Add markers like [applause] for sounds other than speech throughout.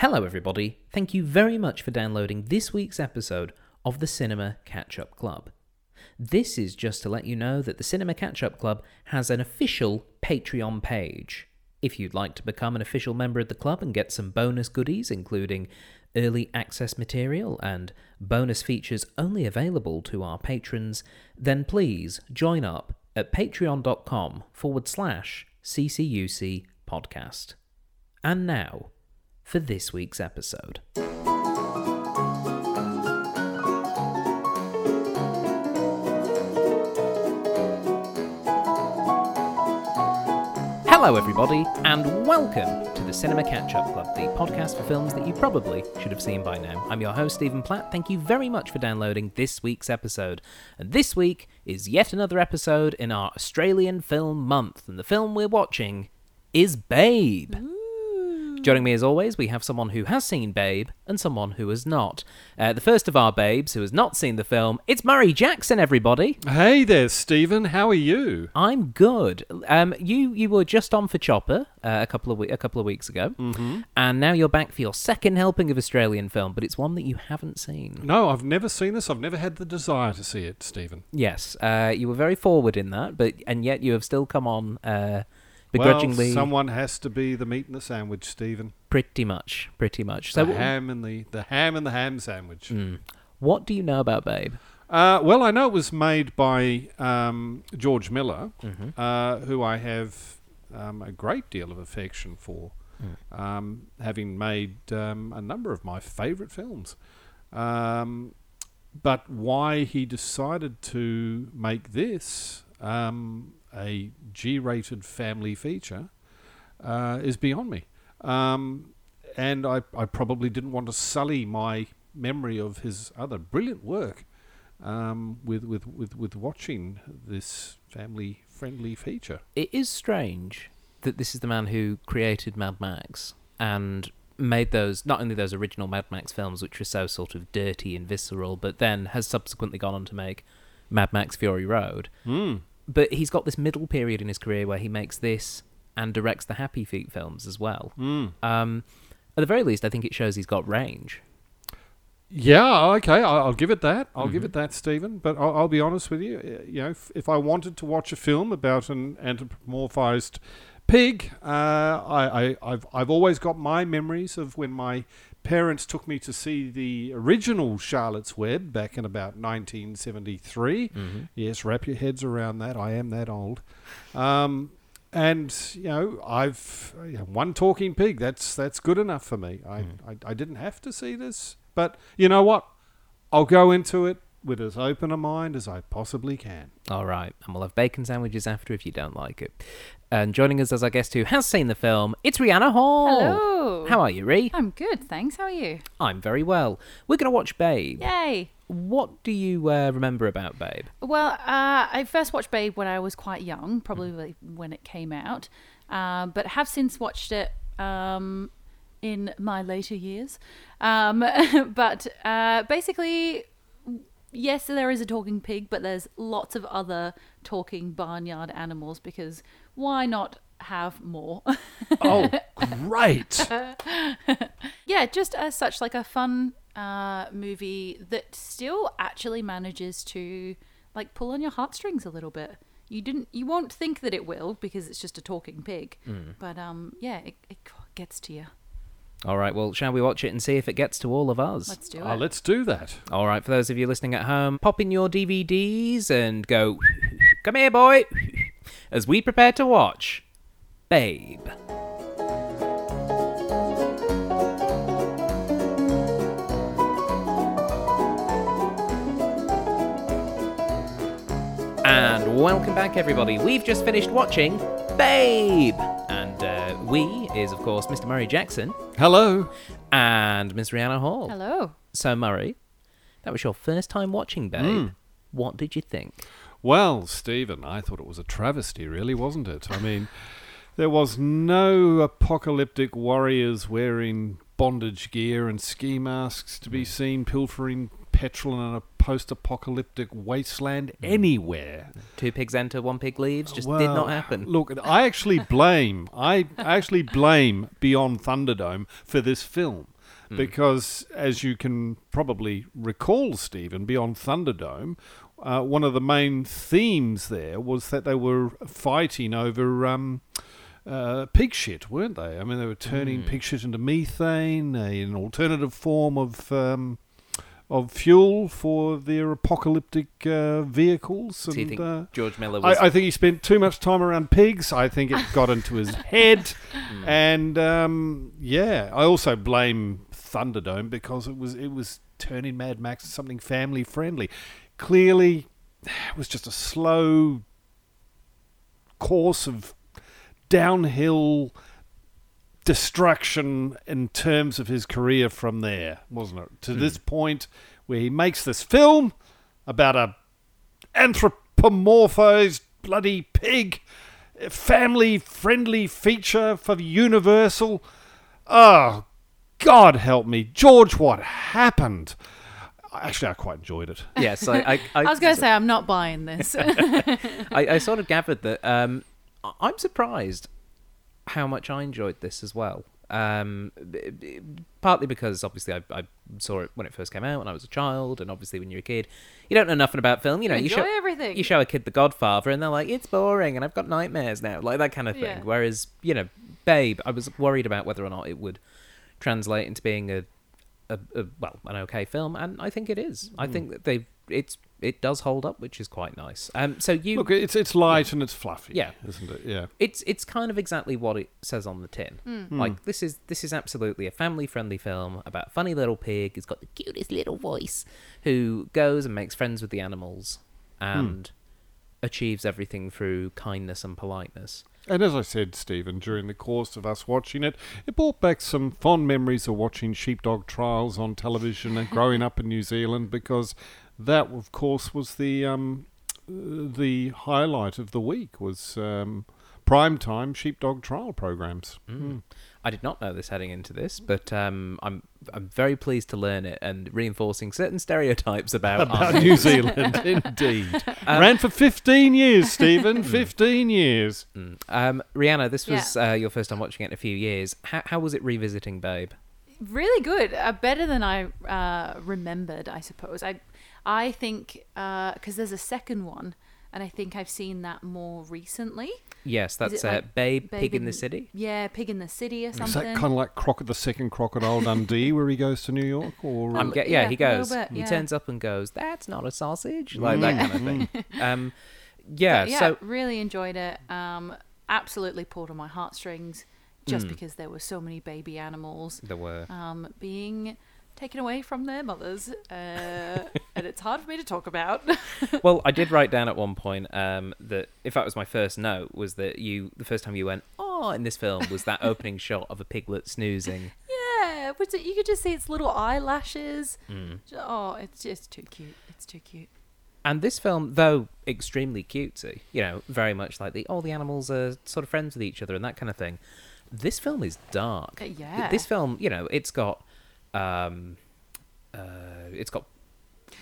Hello, everybody. Thank you very much for downloading this week's episode of the Cinema Catch Up Club. This is just to let you know that the Cinema Catch Up Club has an official Patreon page. If you'd like to become an official member of the club and get some bonus goodies, including early access material and bonus features only available to our patrons, then please join up at patreon.com forward slash CCUC podcast. And now for this week's episode. Hello, everybody, and welcome to the Cinema Catch Up Club, the podcast for films that you probably should have seen by now. I'm your host, Stephen Platt. Thank you very much for downloading this week's episode. And this week is yet another episode in our Australian Film Month, and the film we're watching is Babe. Joining me as always, we have someone who has seen Babe and someone who has not. Uh, the first of our babes who has not seen the film, it's Murray Jackson, everybody. Hey there, Stephen. How are you? I'm good. Um, you you were just on for Chopper uh, a couple of we- a couple of weeks ago, mm-hmm. and now you're back for your second helping of Australian film, but it's one that you haven't seen. No, I've never seen this. I've never had the desire to see it, Stephen. Yes, uh, you were very forward in that, but and yet you have still come on uh, begrudgingly. Well, someone has to be the meat in the sandwich, Stephen. Pretty much, pretty much. So, the ham and the the ham and the ham sandwich. Mm. what do you know about Babe? Uh, well, I know it was made by um, George Miller, Mm-hmm. uh, who I have um, a great deal of affection for, Mm. um, having made um, a number of my favourite films. Um, but why he decided to make this um, a G-rated family feature uh, is beyond me. Um, and I, I probably didn't want to sully my memory of his other brilliant work um, with, with, with, with watching this family friendly feature. It is strange that this is the man who created Mad Max and made those not only those original Mad Max films, which were so sort of dirty and visceral, but then has subsequently gone on to make Mad Max Fury Road. Mm. But he's got this middle period in his career where he makes this and directs the Happy Feet films as well. Mm. Um, at the very least, I think it shows he's got range. Yeah, okay, I'll, I'll give it that. I'll Mm-hmm. give it that, Stephen. But I'll, I'll be honest with you. You know, if, if I wanted to watch a film about an anthropomorphized pig, uh, I, I, I've, I've always got my memories of when my parents took me to see the original Charlotte's Web back in about 1973. Mm-hmm. Yes, wrap your heads around that. I am that old. Um, and you know, I've you know, one talking pig. That's that's good enough for me. I, I I didn't have to see this, but you know what? I'll go into it with as open a mind as I possibly can. All right, and we'll have bacon sandwiches after if you don't like it. And joining us as our guest who has seen the film, it's Rhianna Hall. Hello. How are you, Ree? I'm good, thanks. How are you? I'm very well. We're going to watch Babe. Yay. What do you uh, remember about Babe? Well, uh, I first watched Babe when I was quite young, probably when it came out, uh, but have since watched it um, in my later years. Um, [laughs] but uh, basically, yes, there is a talking pig, but there's lots of other talking barnyard animals because why not have more? Oh, [laughs] great! yeah, just as such, like a fun uh, movie that still actually manages to like pull on your heartstrings a little bit. You didn't, you won't think that it will because it's just a talking pig, but um, yeah, it, it gets to you. All right, well, shall we watch it and see if it gets to all of us? Let's do Oh, it. let's do that. All right, for those of you listening at home, pop in your DVDs and go, [laughs] come here, boy, [laughs] as we prepare to watch Babe. And welcome back, everybody. We've just finished watching Babe. And uh, we is, of course, Mr. Murray Jackson Hello. and Miss Rhianna Hall. Hello. So, Murray, that was your first time watching Babe. Mm. What did you think? Well, Stephen, I thought it was a travesty, really, wasn't it? I mean, there was no apocalyptic warriors wearing bondage gear and ski masks to be seen pilfering petrol in a post-apocalyptic wasteland anywhere. Two pigs enter, one pig leaves. Just did not happen. Look, I actually blame I actually blame Beyond Thunderdome for this film because, as you can probably recall, Stephen, Beyond Thunderdome, uh, one of the main themes there was that they were fighting over. Um, uh, pig shit, weren't they? I mean, they were turning pig shit into methane, a, an alternative form of um, of fuel for their apocalyptic uh, vehicles. So you think uh, George Miller was I, I think he spent too much time around pigs. I think it got into his [laughs] head, and um, yeah, I also blame Thunderdome because it was it was turning Mad Max into something family friendly. Clearly, it was just a slow course of downhill destruction in terms of his career from there, wasn't it? To this point where he makes this film about a anthropomorphized bloody pig, family friendly feature for Universal. Oh, God help me. George, what happened? Actually, I quite enjoyed it. [laughs] yes. I, I, I, I was going to say I'm not buying this. [laughs] I, I sort of gathered that um, I'm surprised how much I enjoyed this as well. Um, partly because obviously I, I saw it when it first came out when I was a child, and obviously when you're a kid, you don't know nothing about film. You know, you Enjoy show everything. you show a kid The Godfather, and they're like, "It's boring," and I've got nightmares now, like that kind of thing. Yeah. Whereas, you know, Babe, I was worried about whether or not it would translate into being a, a, a well, an okay film, and I think it is. I think that they it's it does hold up, which is quite nice. Um, so you Look, it's it's light and it's fluffy. Yeah. isn't it? Yeah. it's it's kind of exactly what it says on the tin. Hmm. Like this is this is absolutely a family friendly film about a funny little pig who's got the cutest little voice who goes and makes friends with the animals and achieves everything through kindness and politeness. And as I said, Stephen, during the course of us watching it, it brought back some fond memories of watching sheepdog trials on television and growing up in New Zealand because that, of course, was the um, uh, the highlight of the week was um, prime time sheepdog trial programs. Mm. I did not know this heading into this, but um, I'm I'm very pleased to learn it and reinforcing certain stereotypes about, About New Zealand, [laughs] indeed. Ran for 15 years, Stephen. 15 years. Mm. Um, Rhianna, this was uh, your first time watching it in a few years. How, how was it revisiting Babe? really good, uh, better than I uh, remembered, I suppose. I, I think because there's a second one, and I think I've seen that more recently. Yes, that's it uh, like Babe, Babe Pig in in- the City. Yeah, Pig in the City or Is something. that kind of like Croc- the second Crocodile [laughs] Dundee where he goes to New York? Or I'm Um, get, yeah, yeah, he goes. bit, He yeah. turns up and goes, "That's not a sausage," like that kind of thing. [laughs] um, yeah, But yeah, So really enjoyed it. Um, absolutely pulled on my heartstrings, just Mm. because there were so many baby animals there were. um, being taken away from their mothers, uh, [laughs] and it's hard for me to talk about. [laughs] well, I did write down at one point um, that if that was my first note, was that you the first time you went, "Oh," in this film was that [laughs] opening shot of a piglet snoozing. yeah, which you could just see its little eyelashes. Mm. Oh, it's just too cute. It's too cute. And this film, though extremely cutesy, you know, very much like the all the animals are sort of friends with each other and that kind of thing. This film is dark. Uh, yeah. This film, you know, it's got, um, uh, it's got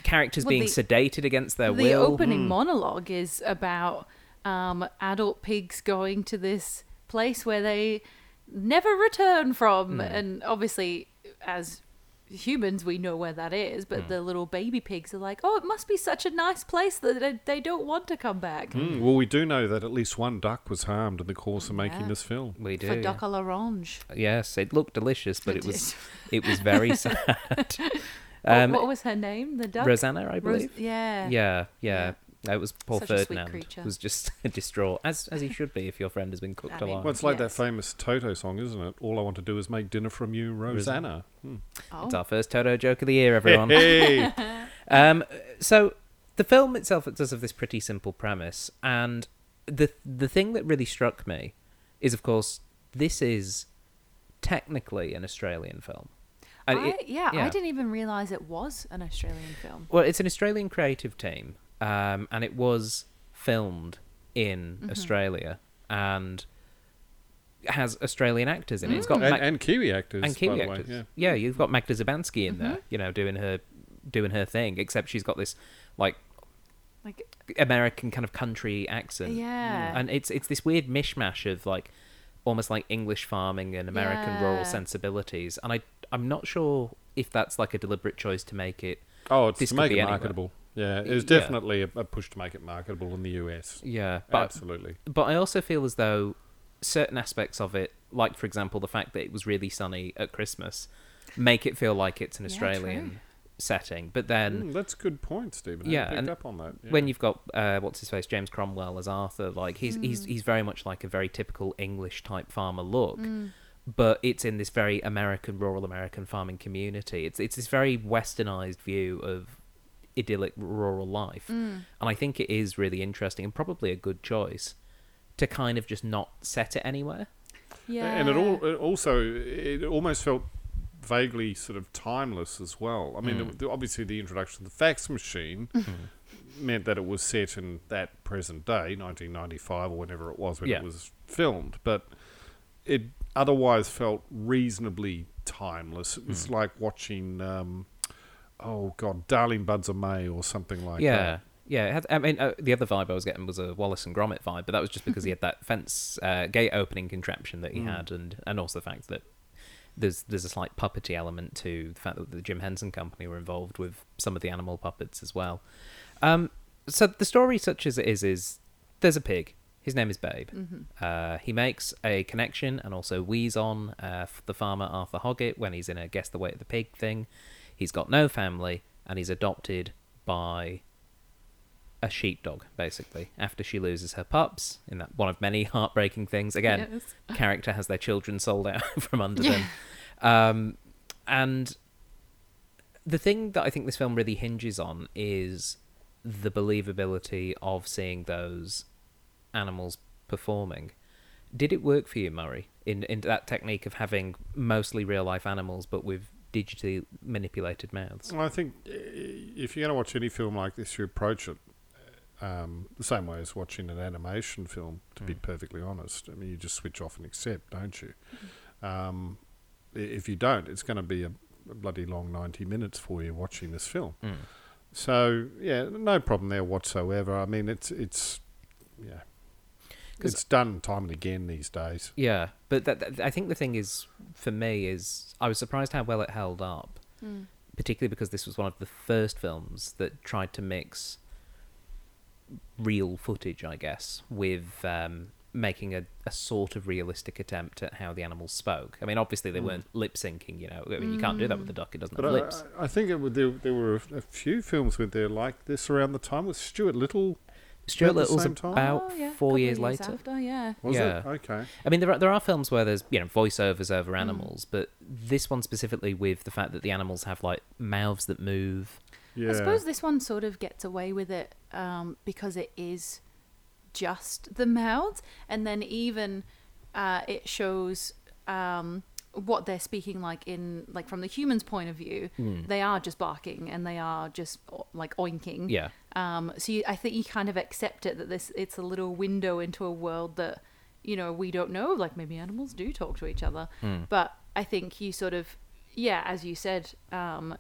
characters Well, being the- sedated against their the will. The opening monologue is about um, adult pigs going to this place where they never return from, Hmm. and obviously, as humans, we know where that is. But Hmm. the little baby pigs are like, "Oh, it must be such a nice place that they, they don't want to come back." Mm, well, we do know that at least one duck was harmed in the course of making Yeah. this film. We do. For yeah. duck à l'orange. Yes, it looked delicious, but It it was it was very [laughs] sad. What- um, what, was her name? The duck. Rosanna, I Ros- believe. yeah. yeah, yeah. It was Paul Such a sweet Ferdinand creature. was just [laughs] distraught, as as he should be if your friend has been cooked I mean- alive. Well, it's like that famous Toto song, isn't it? All I want to do is make dinner from you, Rosanna. Hmm. Oh. It's our first Toto joke of the year, everyone. Hey, [laughs] um, so the film itself it does have this pretty simple premise, and the the thing that really struck me is, of course, this is technically an Australian film. I, it- yeah, yeah. I didn't even realize it was an Australian film. Well, it's an Australian creative team, um, and it was filmed in Mm-hmm. Australia and has Australian actors in it. It's got and, Mac- and Kiwi actors, and Kiwi by the actors. way. Yeah. you've got Magda Szubanski in Mm-hmm. there, you know, doing her doing her thing, except she's got this like Like American kind of country accent. yeah. and it's it's this weird mishmash of like almost like English farming and American rural sensibilities, and I I'm not sure if that's like a deliberate choice to make it. Oh, it's This to make be it anywhere. Marketable. Yeah, it was Yeah. definitely a, a push to make it marketable in the US. Yeah, but Absolutely. but I also feel as though certain aspects of it, like for example the fact that it was really sunny at Christmas, make it feel like it's an Yeah, Australian true. setting. But then Mm, that's a good point, Stephen. Yeah, picked and up on that. Yeah. when you've got uh, what's his face James Cromwell as Arthur, like he's he's Mm. he's very much like a very typical English type farmer look, Mm. but it's in this very American rural American farming community. It's it's this very westernized view of idyllic rural life, Mm. and I think it is really interesting and probably a good choice to kind of just not set it anywhere. Yeah. and it all it also it almost felt vaguely sort of timeless as well. I mean, Mm. the, the- obviously the introduction of the fax machine [laughs] meant that it was set in that present day, 1995 or whenever it was when Yeah. it was filmed, but it otherwise felt reasonably timeless. It was Mm. like watching, um, oh god, Darling Buds of May or something like yeah. that. Yeah, it had, I mean, uh, the other vibe I was getting was a Wallace and Gromit vibe, but that was just because he had that fence uh, gate opening contraption that he Mm. had, and and also the fact that there's there's a slight puppety element to the fact that the Jim Henson Company were involved with some of the animal puppets as well. Um, so the story, such as it is, is there's a pig. His name is Babe. Mhm. Uh, he makes a connection and also wheeze on uh, the farmer Arthur Hoggett when he's in a guess the weight of the pig thing. He's got no family and he's adopted by a sheepdog, basically, after she loses her pups in that one of many heartbreaking things. Again, Yes. [laughs] character has their children sold out [laughs] from under Yeah. them. Um, and the thing that I think this film really hinges on is the believability of seeing those animals performing. Did it work for you, Murray, in, in that technique of having mostly real life animals but with digitally manipulated mouths? Well, I think uh, if you're going to watch any film like this, you approach it um, the same way as watching an animation film. To be Mm. perfectly honest, I mean, you just switch off and accept, don't you? Um, if you don't, it's going to be a, a bloody long ninety minutes for you watching this film. Mm. So yeah, no problem there whatsoever. I mean, it's it's yeah, 'Cause- it's done time and again these days. Yeah, but that, that, I think the thing is, for me, is I was surprised how well it held up. Mm. particularly because this was one of the first films that tried to mix real footage, I guess, with um, making a, a sort of realistic attempt at how the animals spoke. I mean, obviously they Mm. weren't lip syncing, you know. I mean, you can't do that with the duck; it doesn't But have I, lips. I I think it, would- there, there were a, a few films with there like this around the time with Stuart Little. Stuart at the Little's about Oh, yeah, four couple years later. After, yeah. Was Yeah. it? Okay. I mean, there are, there are films where there's you know voiceovers over Mm. animals, but this one specifically with the fact that the animals have like mouths that move. Yeah. I suppose this one sort of gets away with it um, because it is just the mouths, and then even uh, it shows um, what they're speaking like in like from the human's point of view. Mm. They are just barking and they are just like oinking. Yeah, Um, so you, I think you kind of accept it that this it's a little window into a world that you know we don't know. Like maybe animals do talk to each other, Mm. but I think you sort of yeah, as you said, um,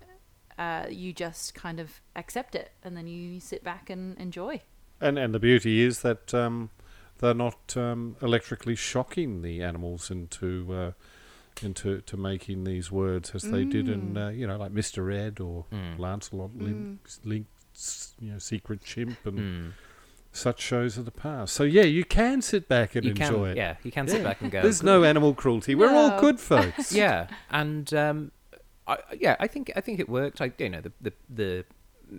uh, you just kind of accept it and then you sit back and enjoy. And and the beauty is that um, they're not um, electrically shocking the animals into uh, into to making these words as they did in Mm. uh, you know like Mister Ed or Mm. Lancelot Link's, Link's you know Secret Chimp and Mm. such shows of the past. So yeah, you can sit back and you enjoy can it. yeah you can sit back and go. There's no animal cruelty. We're all good folks. [laughs] yeah, and um, I, yeah, I think I think it worked. I you know the the, the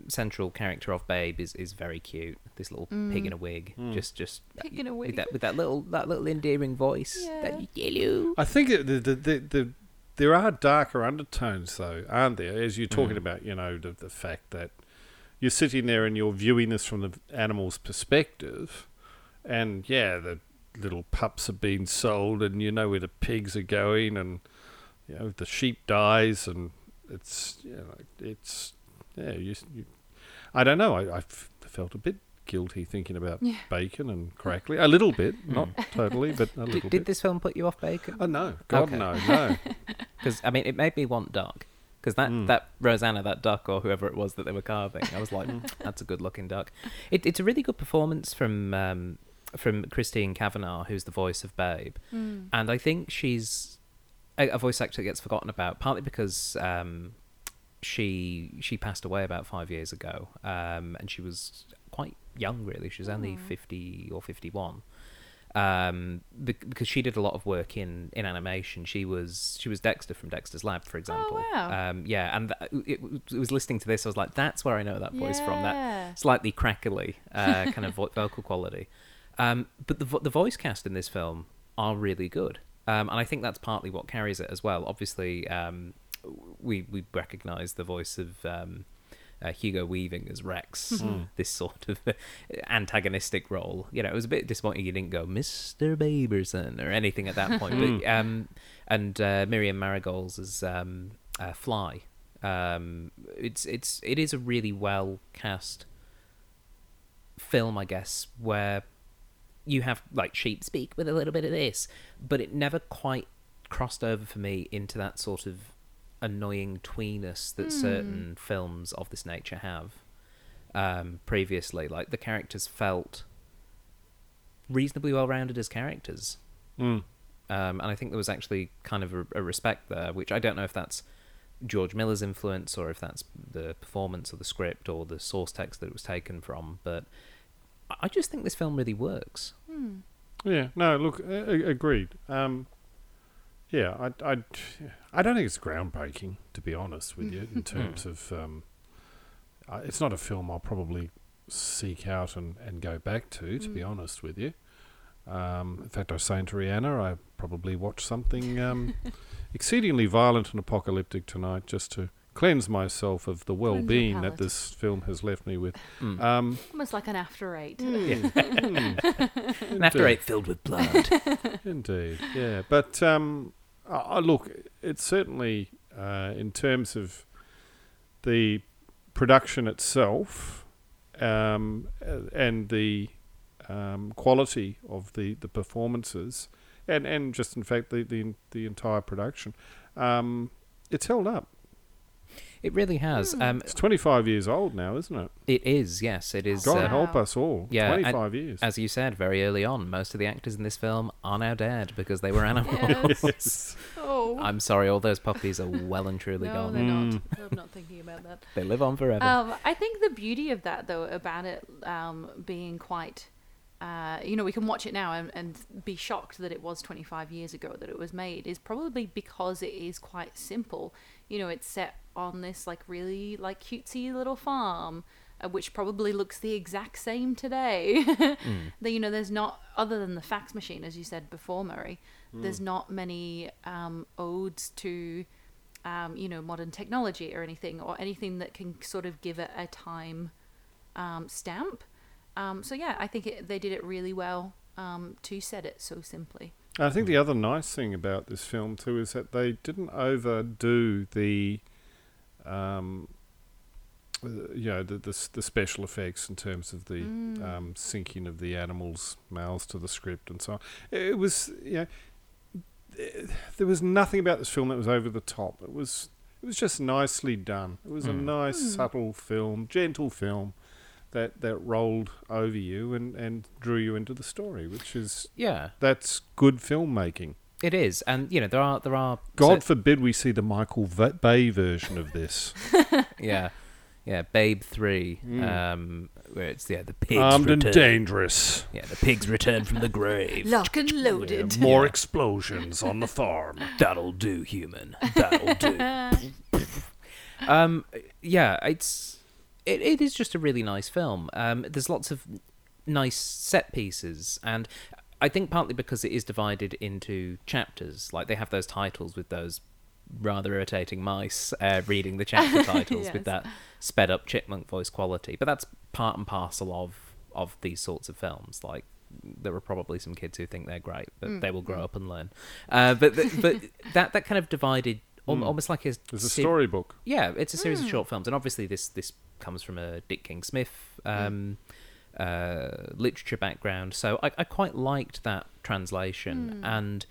central character of Babe is, is very cute. This little pig in a wig, Mm. just just Pig in a with wig. that with that little that little endearing voice. That yellow. I think it, the, the, the, the there are darker undertones though, aren't there? As you're talking Mm. about, you know, the, the fact that you're sitting there and you're viewing this from the animal's perspective, and yeah, the little pups are being sold, and you know where the pigs are going, and you know the sheep dies, and it's you know, it's yeah, you, you I don't know, I, I f- felt a bit guilty thinking about Yeah. bacon and crackly, a little bit, not mm. totally, but a [laughs] little Did, bit. did this film put you off bacon? Oh no, God Okay. no, no. [laughs] Because I mean, it made me want duck. Because that Mm. that Rosanna, that duck or whoever it was that they were carving, I was like, [laughs] that's a good looking duck. It, it's a really good performance from um, from Christine Cavanaugh, who's the voice of Babe, Mm. and I think she's a, a voice actor that gets forgotten about partly because um, she she passed away about five years ago, um, and she was quite young really. She was only Oh. fifty or fifty one. Um, bec- because she did a lot of work in, in animation. She was she was Dexter from Dexter's Lab, for example. wow. Um, yeah, and th- it, it was listening to this. I was like, that's where I know that voice from. That slightly crackly uh, [laughs] kind of vo- vocal quality. Um, but the vo- the voice cast in this film are really good, um, and I think that's partly what carries it as well. Obviously, um, we we recognise the voice of um, uh, Hugo Weaving as Rex, Mm. [laughs] this sort of [laughs] antagonistic role. You know, it was a bit disappointing you didn't go Mister Baberson or anything at that point. but um, and uh, Miriam Margolyes as um, uh, Fly. Um, it's it's it is a really well cast film, I guess, where you have like sheep speak with a little bit of this, but it never quite crossed over for me into that sort of annoying tweeness that certain films of this nature have um, previously. Like the characters felt reasonably well rounded as characters. Mm. Um, and I think there was actually kind of a, a respect there, which I don't know if that's George Miller's influence or if that's the performance or the script or the source text that it was taken from. But I- just think this film really works. Hmm. Yeah, no, look, agreed. Um, yeah, I, I, I don't think it's groundbreaking, to be honest with you, in [laughs] terms of. Um, uh, it's not a film I'll probably seek out and, and go back to, to be Mm. honest with you. Um, in fact, I was saying to Rhianna, I probably watched something um, [laughs] exceedingly violent and apocalyptic tonight just to cleanse myself of the well being that this film has left me with. [laughs] Mm. Um, Almost like an after eight. mm, [laughs] An after eight filled with blood. [laughs] Indeed, yeah. But um, I, I look, it's certainly uh, in terms of the production itself um, uh, and the um, quality of the, the performances, and, and just in fact the the, the entire production, um, it's held up. It really has. Hmm. Um, It's 25 years old now, isn't it? it is, yes, it is. God uh, help us all. yeah, and 25 years. as you said very early on, most of the actors in this film are now dead because they were animals. [laughs] Yes. [laughs] Oh. I'm sorry, all those puppies are well and truly no, gone. they're not. Mm. I'm not thinking about that. They live on forever. Um, I think the beauty of that, though, about it um, being quite, uh, you know, we can watch it now and, and be shocked that it was 25 years ago that it was made, is probably because it is quite simple. You know, it's set on this like really like cutesy little farm, uh, which probably looks the exact same today. [laughs] that you know, there's not other than the fax machine, as you said before, Murray. There's not many um, odes to um, you know, modern technology or anything, or anything that can sort of give it a time um, stamp. Um, so yeah, I think it, they did it really well um, to set it so simply. I think the other nice thing about this film too is that they didn't overdo the, um, you know, the, the the special effects in terms of the Mm. um, syncing of the animals' mouths to the script and so on. It was, you know, there was nothing about this film that was over the top. It was, it was just nicely done. It was a Mm. nice, Mm. subtle film, gentle film. That, that rolled over you and, and drew you into the story, which is yeah, that's good filmmaking. it is, and you know there are there are God cer- forbid we see the Michael Va- Bay version of this. [laughs] yeah, yeah, Babe Three, Mm. um, where it's yeah the pigs Armed and return. dangerous. Yeah, the pigs return from the grave. Lock and loaded. more Yeah. explosions on the farm. [laughs] That'll do, human. That'll do. [laughs] um, yeah, it's it, it is just a really nice film. Um, there's lots of nice set pieces, and I think partly because it is divided into chapters. Like they have those titles with those rather irritating mice uh, reading the chapter [laughs] titles with that sped up chipmunk voice quality. But that's part and parcel of of these sorts of films. Like there are probably some kids who think they're great, but Mm, they will grow mm. up and learn. Uh, but th- but [laughs] that that kind of divided Mm. almost like a There's a se- storybook. yeah, it's a series of Mm. short films, and obviously this this comes from a Dick King Smith um, uh, literature background. So I, I quite liked that translation, Mm. and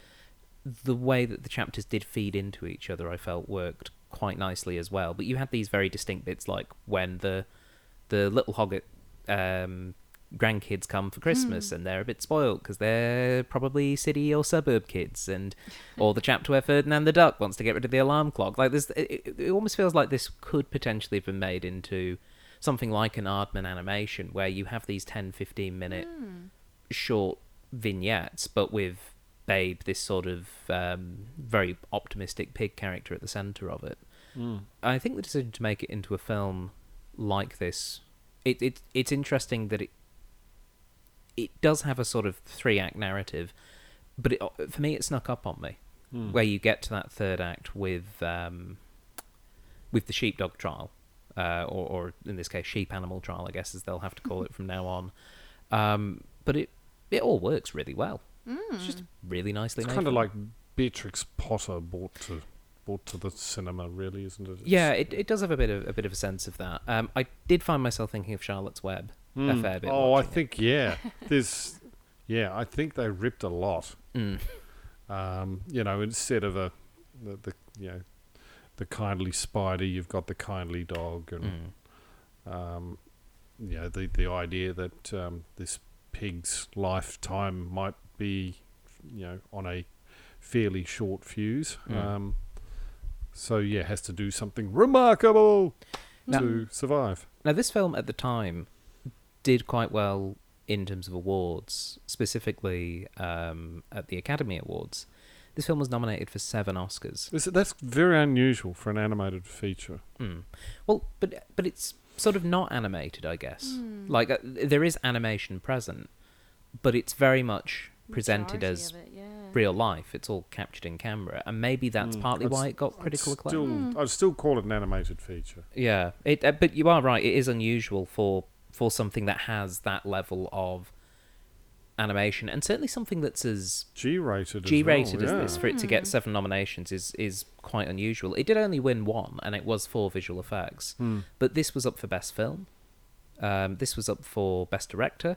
the way that the chapters did feed into each other, I felt worked quite nicely as well. But you had these very distinct bits, like when the the little Hoggett um, grandkids come for Christmas hmm. and they're a bit spoiled because they're probably city or suburb kids, and [laughs] or the chapter where Ferdinand the Duck wants to get rid of the alarm clock. Like this, it, it- it almost feels like this could potentially have been made into something like an Aardman animation where you have these 10, 15 minute hmm. short vignettes, but with Babe, this sort of um, very optimistic pig character at the center of it. Hmm. I think the decision to make it into a film like this, it, it it's interesting that it it does have a sort of three act narrative, but it, for me it snuck up on me, Hmm. where you get to that third act with um, with the sheepdog trial, uh, or, or in this case sheep animal trial, I guess as they'll have to call it [laughs] from now on. Um, but it it all works really well. It's just really nicely It's made. kind of like Beatrix Potter brought to brought to the cinema, really, isn't it? It's- Yeah, it, it does have a bit of a bit of a sense of that. Um, I did find myself thinking of Charlotte's Web a Mm. fair bit. Oh, I watching it. think yeah. [laughs] There's yeah, I think they ripped a lot. Mm. Um, you know, instead of a the, the you know the kindly spider, you've got the kindly dog, and Mm. um, you know the the idea that um, this pig's lifetime might be you know on a fairly short fuse. Mm. Um, so yeah, has to do something remarkable Now- to survive. Now, this film at the time did quite well in terms of awards, specifically um, at the Academy Awards. This film was nominated for seven Oscars. This, that's very unusual for an animated feature. Mm. Well, but but it's sort of not animated, I guess. Like uh, there is animation present, but it's very much presented Majority as it, yeah. real life. It's all captured in camera, and maybe that's Mm. partly I'd why it got I'd critical acclaim. still, I'd still call it an animated feature. Yeah, it. Uh, but you are right. It is unusual for for something that has that level of animation, and certainly something that's as G-rated. as G-rated well, as this for it to get seven nominations is is quite unusual. It did only win one, and it was for visual effects. Hmm. But this was up for best film. Um, this was up for best director,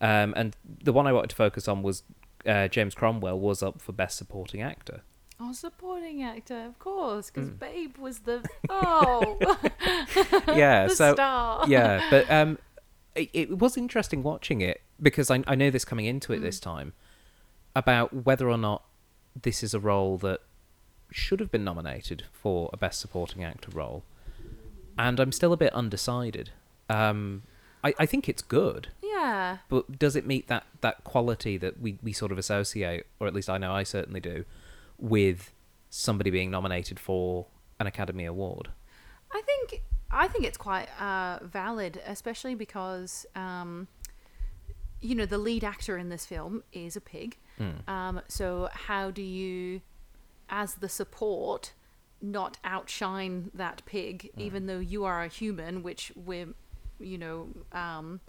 um, and the one I wanted to focus on was uh, James Cromwell was up for best supporting actor. Oh, supporting actor, of course, because Mm. Babe was the oh [laughs] yeah, [laughs] the so star. yeah, but um, it, it was interesting watching it because I I know this coming into it this time about whether or not this is a role that should have been nominated for a best supporting actor role, and I'm still a bit undecided. Um, I I think it's good, yeah. but does it meet that that quality that we we sort of associate, or at least I know I certainly do, with somebody being nominated for an Academy Award? I think I think it's quite uh, valid, especially because um, you know the lead actor in this film is a pig. Mm. Um, so how do you, as the support, not outshine that pig, even though you are a human, which we're, you know, um,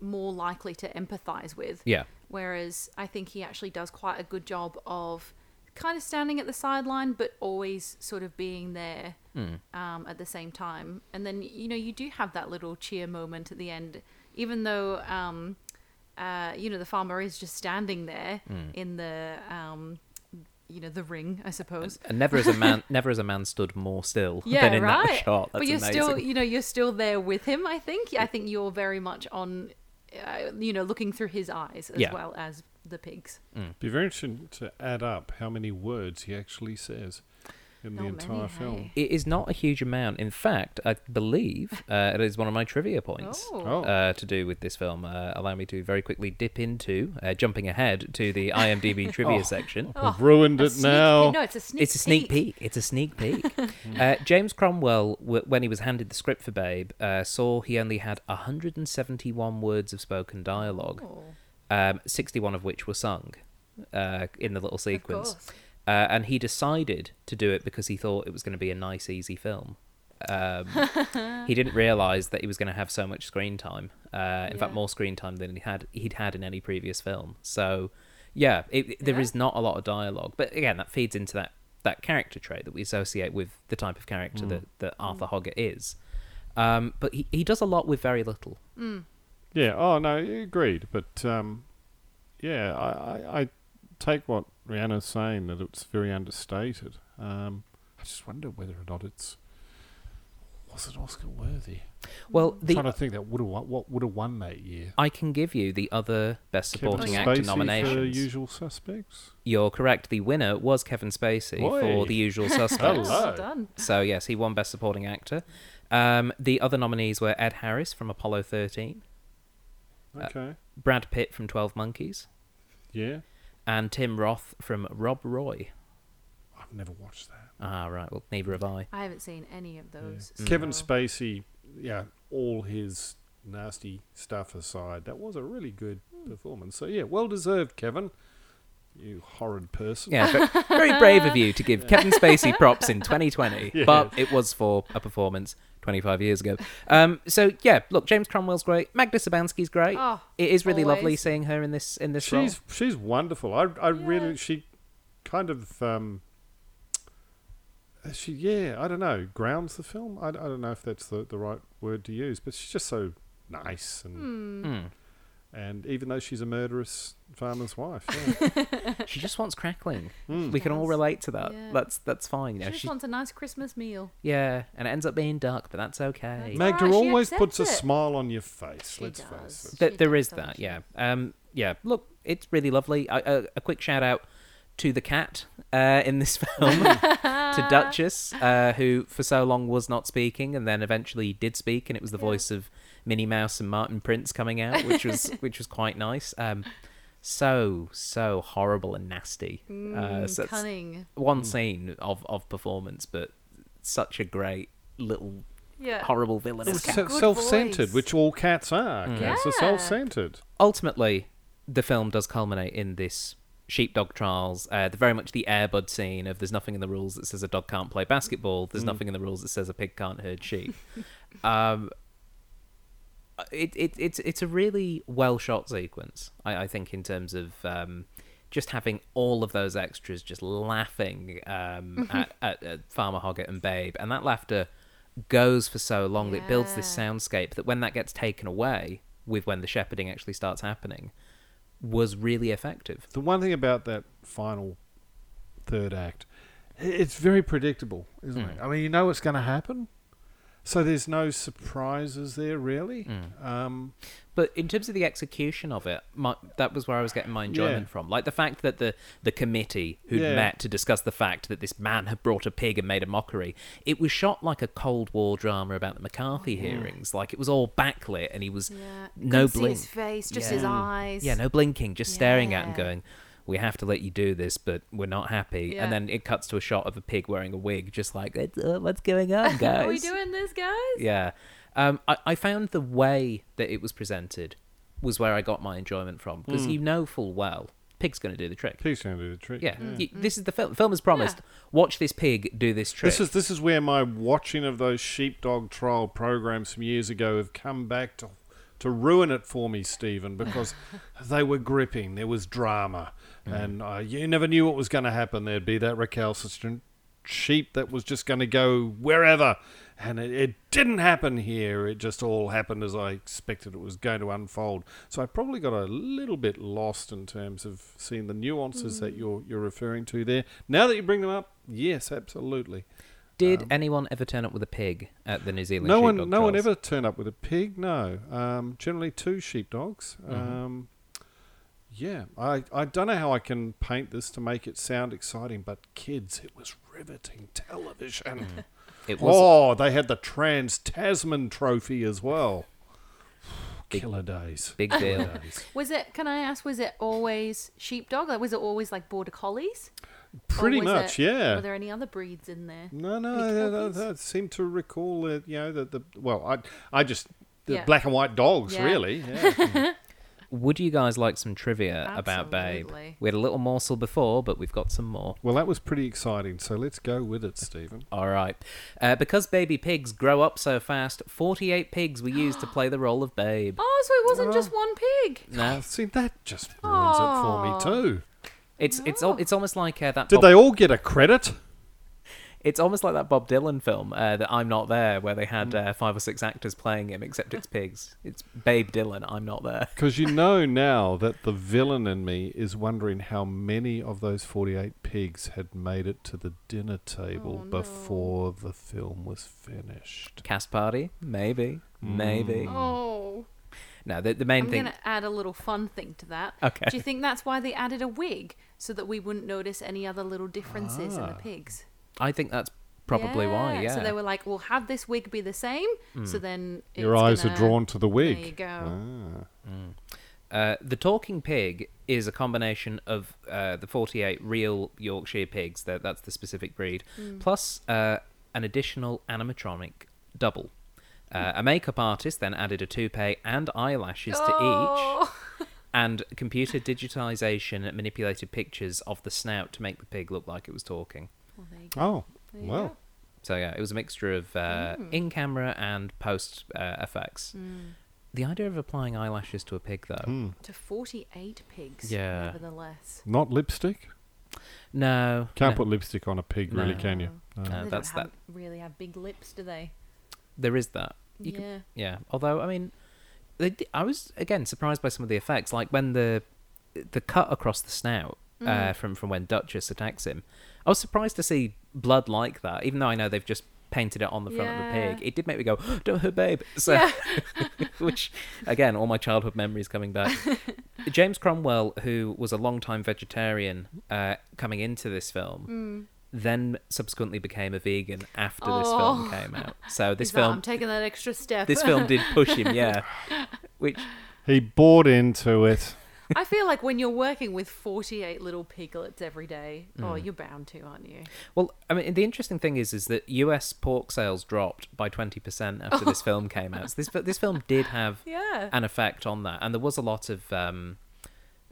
more likely to empathize with. Yeah. Whereas I think he actually does quite a good job of kind of standing at the sideline, but always sort of being there Mm. um, at the same time. And then, you know, you do have that little cheer moment at the end, even though, um, uh, you know, the farmer is just standing there Mm. in the, um, you know, the ring, I suppose. And never as a [laughs] man, never as a man stood more still Yeah, than in right. that shot. That's but you're amazing. still, you know, you're still there with him. I think. I think you're very much on, uh, you know, looking through his eyes as Yeah. well as the pigs. Be very interesting to add up how many words he actually says in the entire many, film. hey? It is not a huge amount. In fact, I believe [laughs] uh, it is one of my trivia points Oh. Oh. uh, to do with this film. Uh, allow me to very quickly dip into, uh, jumping ahead to the [laughs] IMDb trivia Oh. section. We've ruined A it now. peek- No, it's a sneak. It's a sneak peek. It's a sneak peek. [laughs] uh, James Cromwell, w- when he was handed the script for Babe, uh, saw he only had 171 words of spoken dialogue, Oh, um, 61 of which were sung uh, in the little of sequence. Course. Uh, and he decided to do it because he thought it was going to be a nice, easy film. Um, he didn't [laughs] realize that he was going to have so much screen time. Uh, in fact, more screen time than he had he'd had in any previous film. So, yeah, it, it- there is Yeah. not a lot of dialogue. But again, that feeds into that that character trait that we associate with the type of character Mm. that, that Arthur Hoggett is. Um, but he, he does a lot with very little. Mm. Yeah. Oh no, agreed. But um, yeah, I, I, I take what Rhianna's saying that it's very understated. Um, I just wonder whether or not it's was it Oscar worthy. Well, I'm trying to think that would have won, what would have won that year. I can give you the other best supporting Kevin actor Spacey nominations. for Usual Suspects. You're correct. The winner was Kevin Spacey Oi. for The Usual [laughs] Suspects. Hello. Well done. So yes, he won Best Supporting Actor. Um, the other nominees were Ed Harris from Apollo 13, Uh, Okay. Brad Pitt from 12 Monkeys, yeah. And Tim Roth from Rob Roy. I've never watched that. Ah, right. Well, neither have I. I haven't seen any of those. Mm. Kevin Spacey, yeah, all his nasty stuff aside, that was a really good Hmm. performance. So yeah, well deserved, Kevin. You horrid person. Yeah, [laughs] very brave of you to give Kevin Spacey [laughs] props in 2020, Yeah. but it was for a performance 25 years ago. Um, so yeah, look, James Cromwell's great. Magda Szubanski's great. Oh, it is really lovely seeing her in this in this role. She's she's wonderful. I I Yeah. really she kind of um she yeah I don't know grounds the film. I, I don't know if that's the the right word to use, but she's just so nice and. Hmm. And even though she's a murderous farmer's wife, yeah. [laughs] She just wants crackling. Mm. We can all relate to that. Yeah. That's that's fine. You She just she, wants a nice Christmas meal. yeah, and it ends up being dark, but that's okay. That's Magda Alright, she always puts a smile on your face. She let's does. face it. Th- She there does, is that, she? yeah. Um, yeah. Look, it's really lovely. I, uh, a quick shout out to the cat uh, in this [laughs] film, [laughs] to Duchess, uh, who for so long was not speaking and then eventually did speak, and it was the Yeah. voice of Minnie Mouse and Martin Prince coming out, which was [laughs] which was quite nice. Um, so so horrible and nasty. uh, Mm, so that's cunning. one scene of of performance, but such a great little Yeah. horrible villainous It's cat. a Se- good self-centered, voice. which all cats are. Mm. Cats are Yeah. self-centered. ultimately, the film does culminate in this sheepdog trials. Uh, the very much the Airbud scene of there's nothing in the rules that says a dog can't play basketball. There's Mm. nothing in the rules that says a pig can't herd sheep. [laughs] um, it, it it's it's a really well shot sequence. I, I think in terms of um, just having all of those extras just laughing um, at, at, at Farmer Hoggett and Babe, and that laughter goes for so long that it builds this soundscape that when that gets taken away with when the shepherding actually starts happening was really effective. The one thing about that final third act, it's very predictable, isn't Mm. it? I mean, you know what's going to happen, so there's no surprises there really. Mm. Um, But in terms of the execution of it, my, that was where I was getting my enjoyment Yeah. from. Like the fact that the the committee who'd Yeah. met to discuss the fact that this man had brought a pig and made a mockery, it was shot like a Cold War drama about the McCarthy hearings. Like it was all backlit, and he was Yeah. no Couldn't blink. his face, just Yeah. his eyes. Yeah, no blinking, just staring at him, going, "We have to let you do this, but we're not happy." Yeah. And then it cuts to a shot of a pig wearing a wig, just like, "It's, uh, "What's going on, guys?" [laughs] Are we doing this, guys? Yeah, um, I, I found the way that it was presented was where I got my enjoyment from because Mm. you know full well pig's going to do the trick. Pig's going to do the trick. Yeah, You- this is the film. Film has promised. Watch this pig do this trick. This is this is where my watching of those sheepdog trial programs from years ago have come back to to ruin it for me, Stephen, because [laughs] they were gripping. There was drama, and uh, you never knew what was going to happen. There'd be that recalcitrant sheep that was just going to go wherever, and it, it didn't happen here. It just all happened as I expected it was going to unfold. So I probably got a little bit lost in terms of seeing the nuances that you're you're referring to there. Now that you bring them up, yes, absolutely. Did um, anyone ever turn up with a pig at the New Zealand? No one, sheepdog no one ever turned up with a pig. No, um, generally two sheepdogs. Mhm. Um, yeah, I, I don't know how I can paint this to make it sound exciting, but kids, it was riveting television. [laughs] It was Oh, they had the Trans Tasman Trophy as well. [sighs] Big- Killer days. big Killer deal. days. Was it? Can I ask? Was it always sheepdog? Like, was it always like border collies? Or Pretty much, it- yeah. Were there any other breeds in there? No, no, Any I, I, kelpies? I seem to recall that you know that the well, I I just the Yeah. black and white dogs Yeah. really. [laughs] Yeah. Would you guys like some trivia about Babe? We had a little morsel before, but we've got some more. well, that was pretty exciting. So let's go with it, Stephen. [laughs] All right. Uh, because baby pigs grow up so fast, 48 pigs were used to play the role of Babe. [gasps] Oh, so it wasn't Oh. just one pig. No, See, that just ruins it for me too. It's it's al- it's almost like uh, that. Did Bob- they all get a credit? It's almost like that Bob Dylan film, uh, that I'm Not There, where they had Mm. uh, five or six actors playing him, except it's pigs. It's Babe Dylan, I'm Not There. Because you know [laughs] now that the villain in me is wondering how many of those 48 pigs had made it to the dinner table Oh, no. before the film was finished. Cast party? Maybe. Maybe. Mm. Oh, No, the, the main I'm thing. gonna add a little fun thing to that. Okay. Do you think that's why they added a wig so that we wouldn't notice any other little differences in the Ah. pigs? I think that's probably why, yeah. So they were like, "We'll have this wig be the same." Mm. So then Your eyes gonna- are drawn to the wig. There you go. Ah. Uh, the talking pig is a combination of uh, the 48 real Yorkshire pigs, that, that's the specific breed, Mm. plus uh, an additional animatronic double. Uh, a makeup artist then added a toupee and eyelashes to each, Oh. [laughs] and computer digitization manipulated pictures of the snout to make the pig look like it was talking. Well, there you go. Oh, well. go. So yeah, it was a mixture of uh, Mm. in-camera and post uh, effects. Mm. The idea of applying eyelashes to a pig, though, Hmm. To 48 pigs. Yeah. Nevertheless. Not lipstick? no, Can't no, put lipstick on a pig, really, can you? No. No. No. they that's don't have, really have big lips, do they? there is that. You could- yeah. Yeah, although I mean, they, I was again surprised by some of the effects, like when the the cut across the snout uh, Mm. from from when Duchess attacks him. I was surprised to see blood like that, even though I know they've just painted it on the front of the pig. It did make me go, "Don't hurt, babe." [laughs] So, Yeah. [laughs] which again, all my childhood memories coming back. [laughs] James Cromwell, who was a long-time vegetarian, uh, coming into this film. Mm. Then subsequently became a vegan after this Oh. film came out. So [laughs] this He's like, film, I'm taking that extra step. this film did push him, yeah. [laughs] Which He bought into it. I feel like when you're working with 48 little piglets every day, oh, Mm. you're bound to, aren't you? Well, I mean, the interesting thing is, is that U.S. pork sales dropped by twenty percent after this [laughs] film came out. So this this film did have Yeah. an effect on that, and there was a lot of um,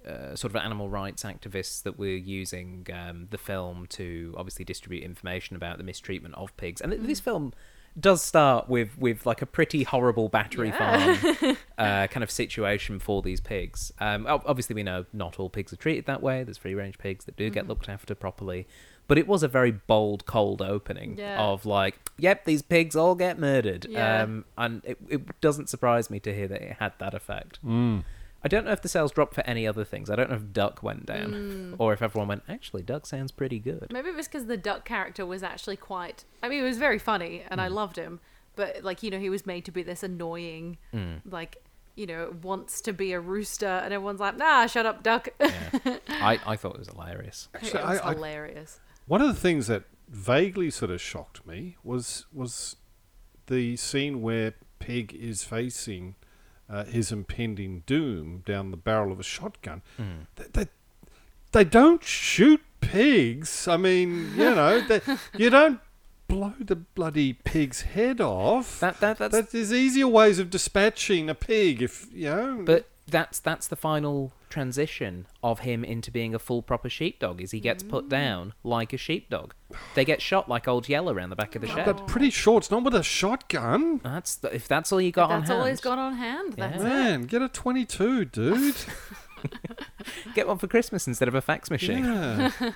uh, sort of animal rights activists that were using um, the film to obviously distribute information about the mistreatment of pigs. And th- this film does start with with like a pretty horrible battery Yeah. farm [laughs] uh, kind of situation for these pigs. Um, obviously, we know not all pigs are treated that way. There's free range pigs that do get looked after properly. But it was a very bold, cold opening Yeah. of like, yep, these pigs all get murdered. Yeah. Um, and it, it doesn't surprise me to hear that it had that effect. Mm. I don't know if the sales dropped for any other things. I don't know if Duck went down Mm. or if everyone went, actually, Duck sounds pretty good. Maybe it was because the duck character was actually quite. I mean, he was very funny, and Mm. I loved him. But like, you know, he was made to be this annoying, Mm. like, you know, wants to be a rooster, and everyone's like, "Nah, shut up, duck." Yeah. [laughs] I, I thought it was hilarious. it was I- I- hilarious. One of the things that vaguely sort of shocked me was was the scene where Peg is facing uh, his impending doom down the barrel of a shotgun. Mm. They, they, they don't shoot pigs. I mean, you know, [laughs] they, you don't blow the bloody pig's head off. That, that, that's, That- there's easier ways of dispatching a pig if you know. but that's that's the final transition of him into being a full proper sheepdog. Is he gets put down like a sheepdog. They get shot like old Yeller around the back of the shed. But pretty sure it's not with a shotgun. That's the, if that's all you got That's on all hand. he's got on hand. Yeah. That's it. Man, get a 22, dude. [laughs] Get one for Christmas instead of a fax machine. yeah. [laughs]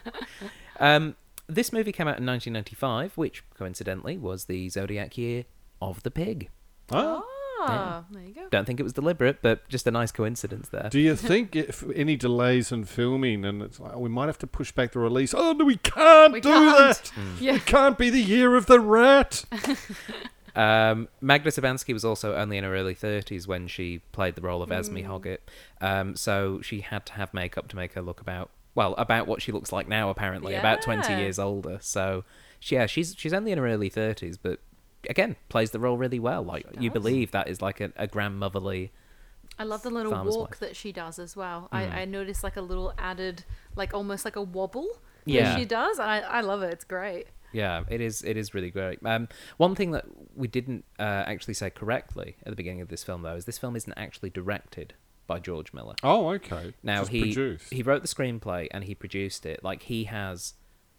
Um, this movie came out in 1995, which coincidentally was the zodiac year of the pig. Oh. Ah, there you go. Don't think it was deliberate, but just a nice coincidence there. Do you [laughs] think if any delays in filming and it's like, oh, we might have to push back the release? Oh, no, we can't We do can't. that. Yeah. It can't be the year of the rat. [laughs] Um, Magda Szubanski was also only in her early 30s when she played the role of Esme Mm. Hoggett. Um, so she had to have makeup to make her look about, well, about what she looks like now, apparently, about 20 years older. So, she- yeah, she's she's only in her early 30s, but again, plays the role really well. Like, you believe that is like a, a grandmotherly. I love the little Farmer's walk wife. that she does as well. Mm. I, I noticed like a little added, like almost like a wobble Yeah. that she does, and I, I love it. It's great. Yeah, it is. It is really great. Um, one thing that we didn't uh, actually say correctly at the beginning of this film, though, is this film isn't actually directed by George Miller. Oh, okay. Now Just he produced. he wrote the screenplay and he produced it. Like he has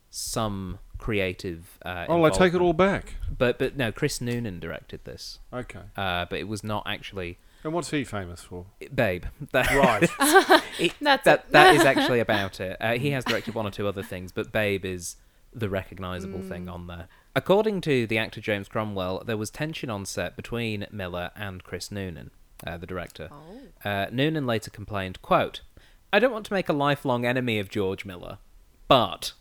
some creative. Uh, oh, I take it all back. But but no, Chris Noonan directed this. Okay. Uh, but it was not actually And what's he famous for? Babe. [laughs] That, Right. [laughs] it- [laughs] That's that it. that is actually about it. Uh, he has directed one or two other things, but Babe is the recognizable thing Mm. on there. According to the actor James Cromwell, there was tension on set between Miller and Chris Noonan, uh, the director. Oh. Uh, Noonan later complained, quote, I don't want to make a lifelong enemy of George Miller, but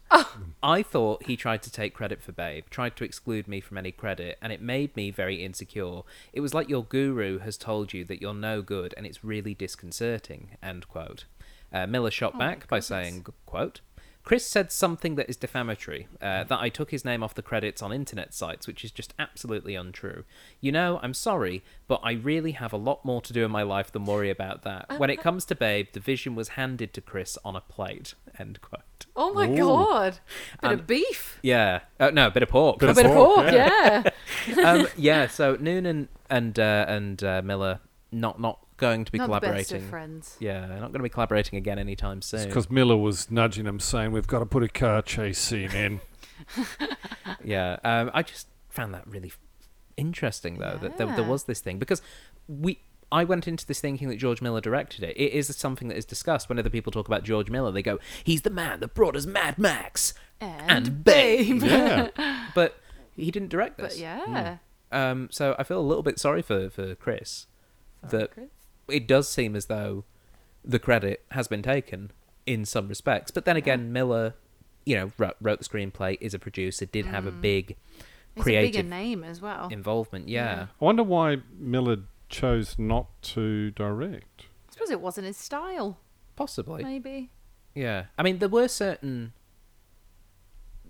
I thought he tried to take credit for Babe, tried to exclude me from any credit, and it made me very insecure. It was like your guru has told you that you're no good, and it's really disconcerting, end quote. Uh, Miller shot Oh back by saying, quote, Chris said something that is defamatory, uh, that I took his name off the credits on internet sites, which is just absolutely untrue. You know, I'm sorry, but I really have a lot more to do in my life than worry about that. When it comes to Babe, the vision was handed to Chris on a plate. End quote. Oh my Ooh. god. Bit And- of beef. Yeah. Uh, no, a bit of pork. Bit A of bit of pork, pork, yeah. [laughs] um, [laughs] yeah. So Noonan and uh, and uh, Miller not not going to be Not the best collaborating. of friends. Yeah, not going to be collaborating again anytime soon. Because Miller was nudging him, saying, "We've got to put a car chase scene in." [laughs] Yeah, um, I just found that really f- interesting though that there, there Yeah. was this thing because we. I went into this thinking that George Miller directed it. It is something that is discussed when other people talk about George Miller. They go, "He's the man that brought us Mad Max And, and Babe," yeah, [laughs] but he didn't direct this. But yeah. Um, so I feel a little bit sorry for for Chris. that Chris. It does seem as though the credit has been taken in some respects. But then again, Miller, you know, wrote, wrote the screenplay, is a producer, did have a mm. big It's a creative bigger name as well. involvement. Yeah. I wonder why Miller chose not to direct. I suppose it wasn't his style, possibly. maybe. Yeah. I mean, there were certain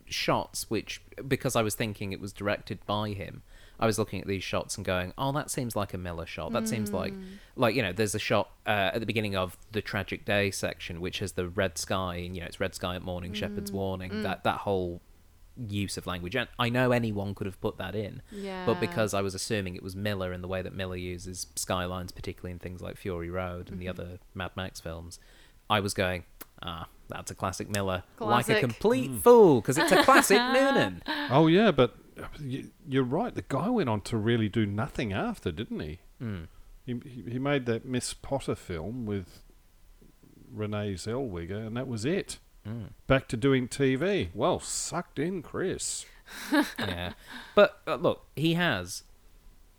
shots which, because I was thinking it was directed by him, I was looking at these shots and going, "Oh, that seems like a Miller shot. That seems like, mm. like you know, there's a shot uh, at the beginning of the Tragic Day section, which has the red sky, and you know, it's red sky at morning, shepherd's mm. warning. Mm. That that whole use of language, and I know anyone could have put that in, Yeah. but because I was assuming it was Miller and the way that Miller uses skylines, particularly in things like Fury Road and the mm-hmm. other Mad Max films, I was going, ah, that's a classic Miller, like a Classic. complete fool, because it's a classic [laughs] Noonan. Oh yeah, but y- you're right. The guy went on to really do nothing after, didn't he? Mm. He he- he made that Miss Potter film with Renee Zellweger, and that was it. Mm. Back to doing TV. Well, sucked in, Chris. [laughs] yeah. But uh, look, he has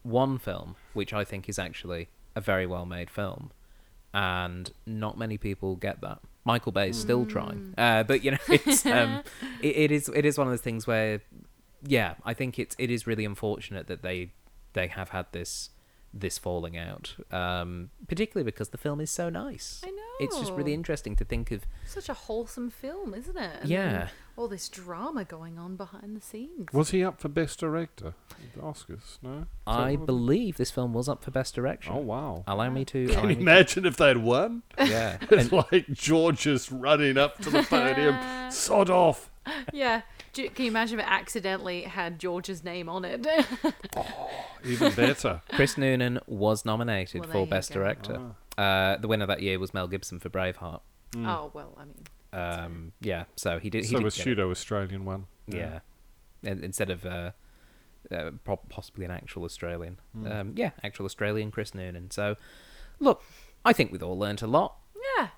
one film which I think is actually a very well made film, and not many people get that. Michael Bay is still trying, uh, but you know, it's um, [laughs] it, it is it is one of those things where, yeah, I think it's it is really unfortunate that they they have had this this falling out, um, particularly because the film is so nice. I know. It's just really interesting to think of. Such a wholesome film, isn't it? And Yeah. then All this drama going on behind the scenes. Was he up for Best Director? the Oscars? No. Is I believe this film was up for best direction. Oh wow. Allow me to. Can you me to- imagine if they'd won? [laughs] Yeah. It's like George just running up to the podium. [laughs] Sod off. yeah. Do you- can you imagine if it accidentally had George's name on it? [laughs] Even better. Chris Noonan was nominated Well, for Best go. Director. Uh, the winner that year was Mel Gibson for Braveheart. Oh well, I mean, Um, yeah, so he did. He so did was get it. pseudo Australian one. Yeah, In- instead of uh, uh, possibly an actual Australian. Um, yeah, actual Australian Chris Noonan. So, look, I think we've all learnt a lot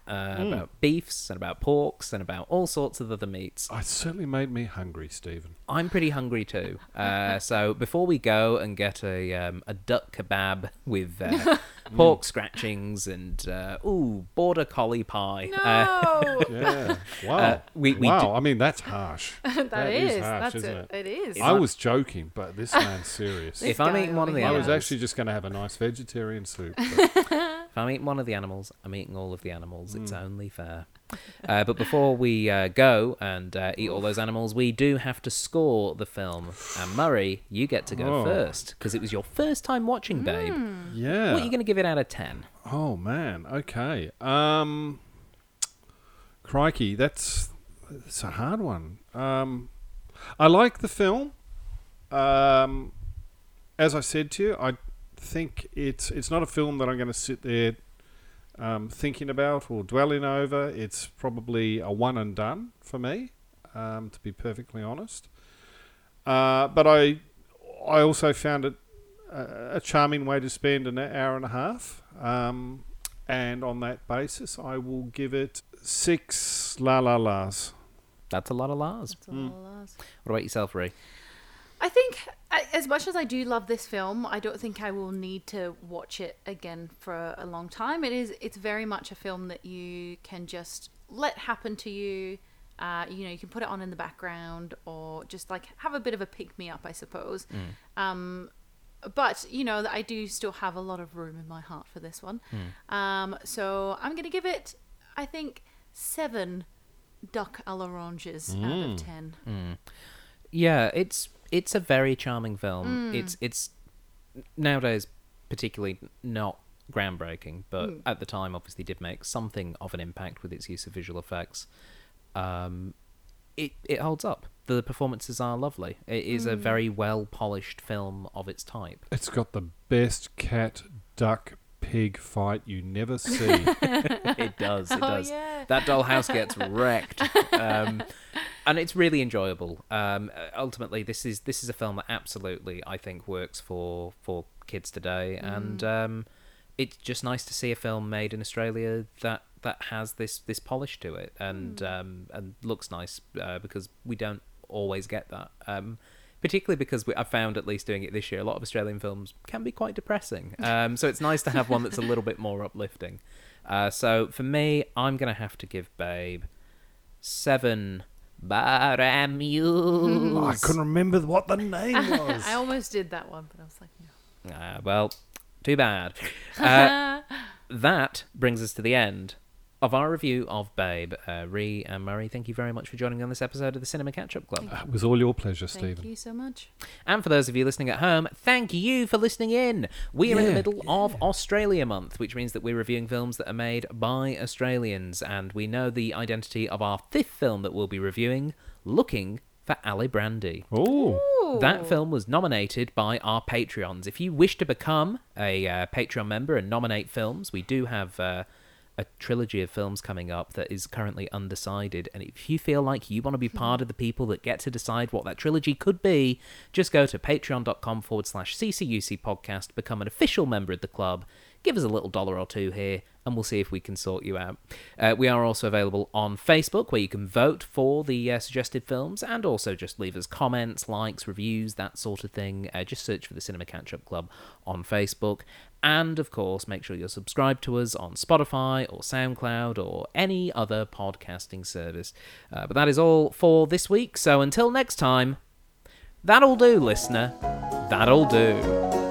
yeah. uh, about beefs and about porks and about all sorts of other meats. It certainly made me hungry, Stephen. I'm pretty hungry too. Uh, [laughs] so before we go and get a um, a duck kebab with uh, [laughs] pork scratchings and uh, ooh border collie pie, uh, No, [laughs] Yeah. Wow. Uh, we- we wow. do- I mean, that's harsh. that is is. harsh, that's isn't it. it? It is. I was joking, but this man's serious. if I'm eating one of over the I was actually just going to have a nice vegetarian soup. but- if I'm eating one of the animals, I'm eating all of the animals. It's only fair. Uh, but before we uh, go and uh, eat all those animals, we do have to score the film. And Murray, you get to go Oh. first because it was your first time watching Babe. yeah. What are you going to give it out of ten? Oh man. Okay. Um. Crikey, that's that's a hard one. Um, I like the film. Um, as I said to you, I think it's it's not a film that I'm going to sit there um, thinking about or dwelling over. It's probably a one and done for me, um, to be perfectly honest. Uh, but I I also found it a, a charming way to spend an hour and a half. Um, and on that basis, I will give it six la la las. That's a lot of las. That's all it was. What about yourself, Ray? I think, as much as I do love this film, I don't think I will need to watch it again for a long time. It is, it's very much a film that you can just let happen to you. Uh, you know, you can put it on in the background or just like have a bit of a pick me up, I suppose. Um, but you know, I do still have a lot of room in my heart for this one. Um, so I'm going to give it, I think, seven duck à l'oranges out of ten. Yeah, it's it's a very charming film. Mm. It's it's nowadays particularly not groundbreaking, but Mm. at the time obviously did make something of an impact with its use of visual effects. Um, it it holds up. The performances are lovely. It is Mm. a very well polished film of its type. It's got the best cat duck pig fight you never [laughs] see. it does. It Oh, does. yeah. That dollhouse gets wrecked, [laughs] um, and it's really enjoyable. Um, uh, ultimately, this is this is a film that absolutely I think works for for kids today, and um, it's just nice to see a film made in Australia that that has this this polish to it and um, and looks nice uh, because we don't always get that. Um, particularly because we, I found, at least doing it this year, a lot of Australian films can be quite depressing. [laughs] Um, so it's nice to have one that's a little bit more uplifting. Uh, so for me, I'm going to have to give Babe seven Baramules. I couldn't remember what the name [laughs] was. I almost did that one, but I was like, no. Ah, well, too bad. [laughs] Uh, that brings us to the end of our review of Babe. Uh, Ree and Murray, thank you very much for joining me on this episode of the Cinema Catch Up Club. it was all your pleasure, Thank Stephen. you so much. And for those of you listening at home, thank you for listening in. We are in the Yeah, middle of Australia month, which means that we're reviewing films that are made by Australians, and we know the identity of our fifth film that we'll be reviewing, Looking for Alibrandi. Oh, That film was nominated by our Patreons. If you wish to become a uh, Patreon member and nominate films, we do have uh, a trilogy of films coming up that is currently undecided. And if you feel like you want to be hmm. part of the people that get to decide what that trilogy could be, just go to patreon.com forward slash CCUC podcast, become an official member of the club, give us a little dollar or two here, and we'll see if we can sort you out. Uh, we are also available on Facebook, where you can vote for the uh, suggested films and also just leave us comments, likes, reviews, that sort of thing. Uh, just search for the Cinema Catch Up Club on Facebook. And of course, make sure you're subscribed to us on Spotify or SoundCloud or any other podcasting service. Uh, but that is all for this week. So until next time, that'll do, listener. That'll do.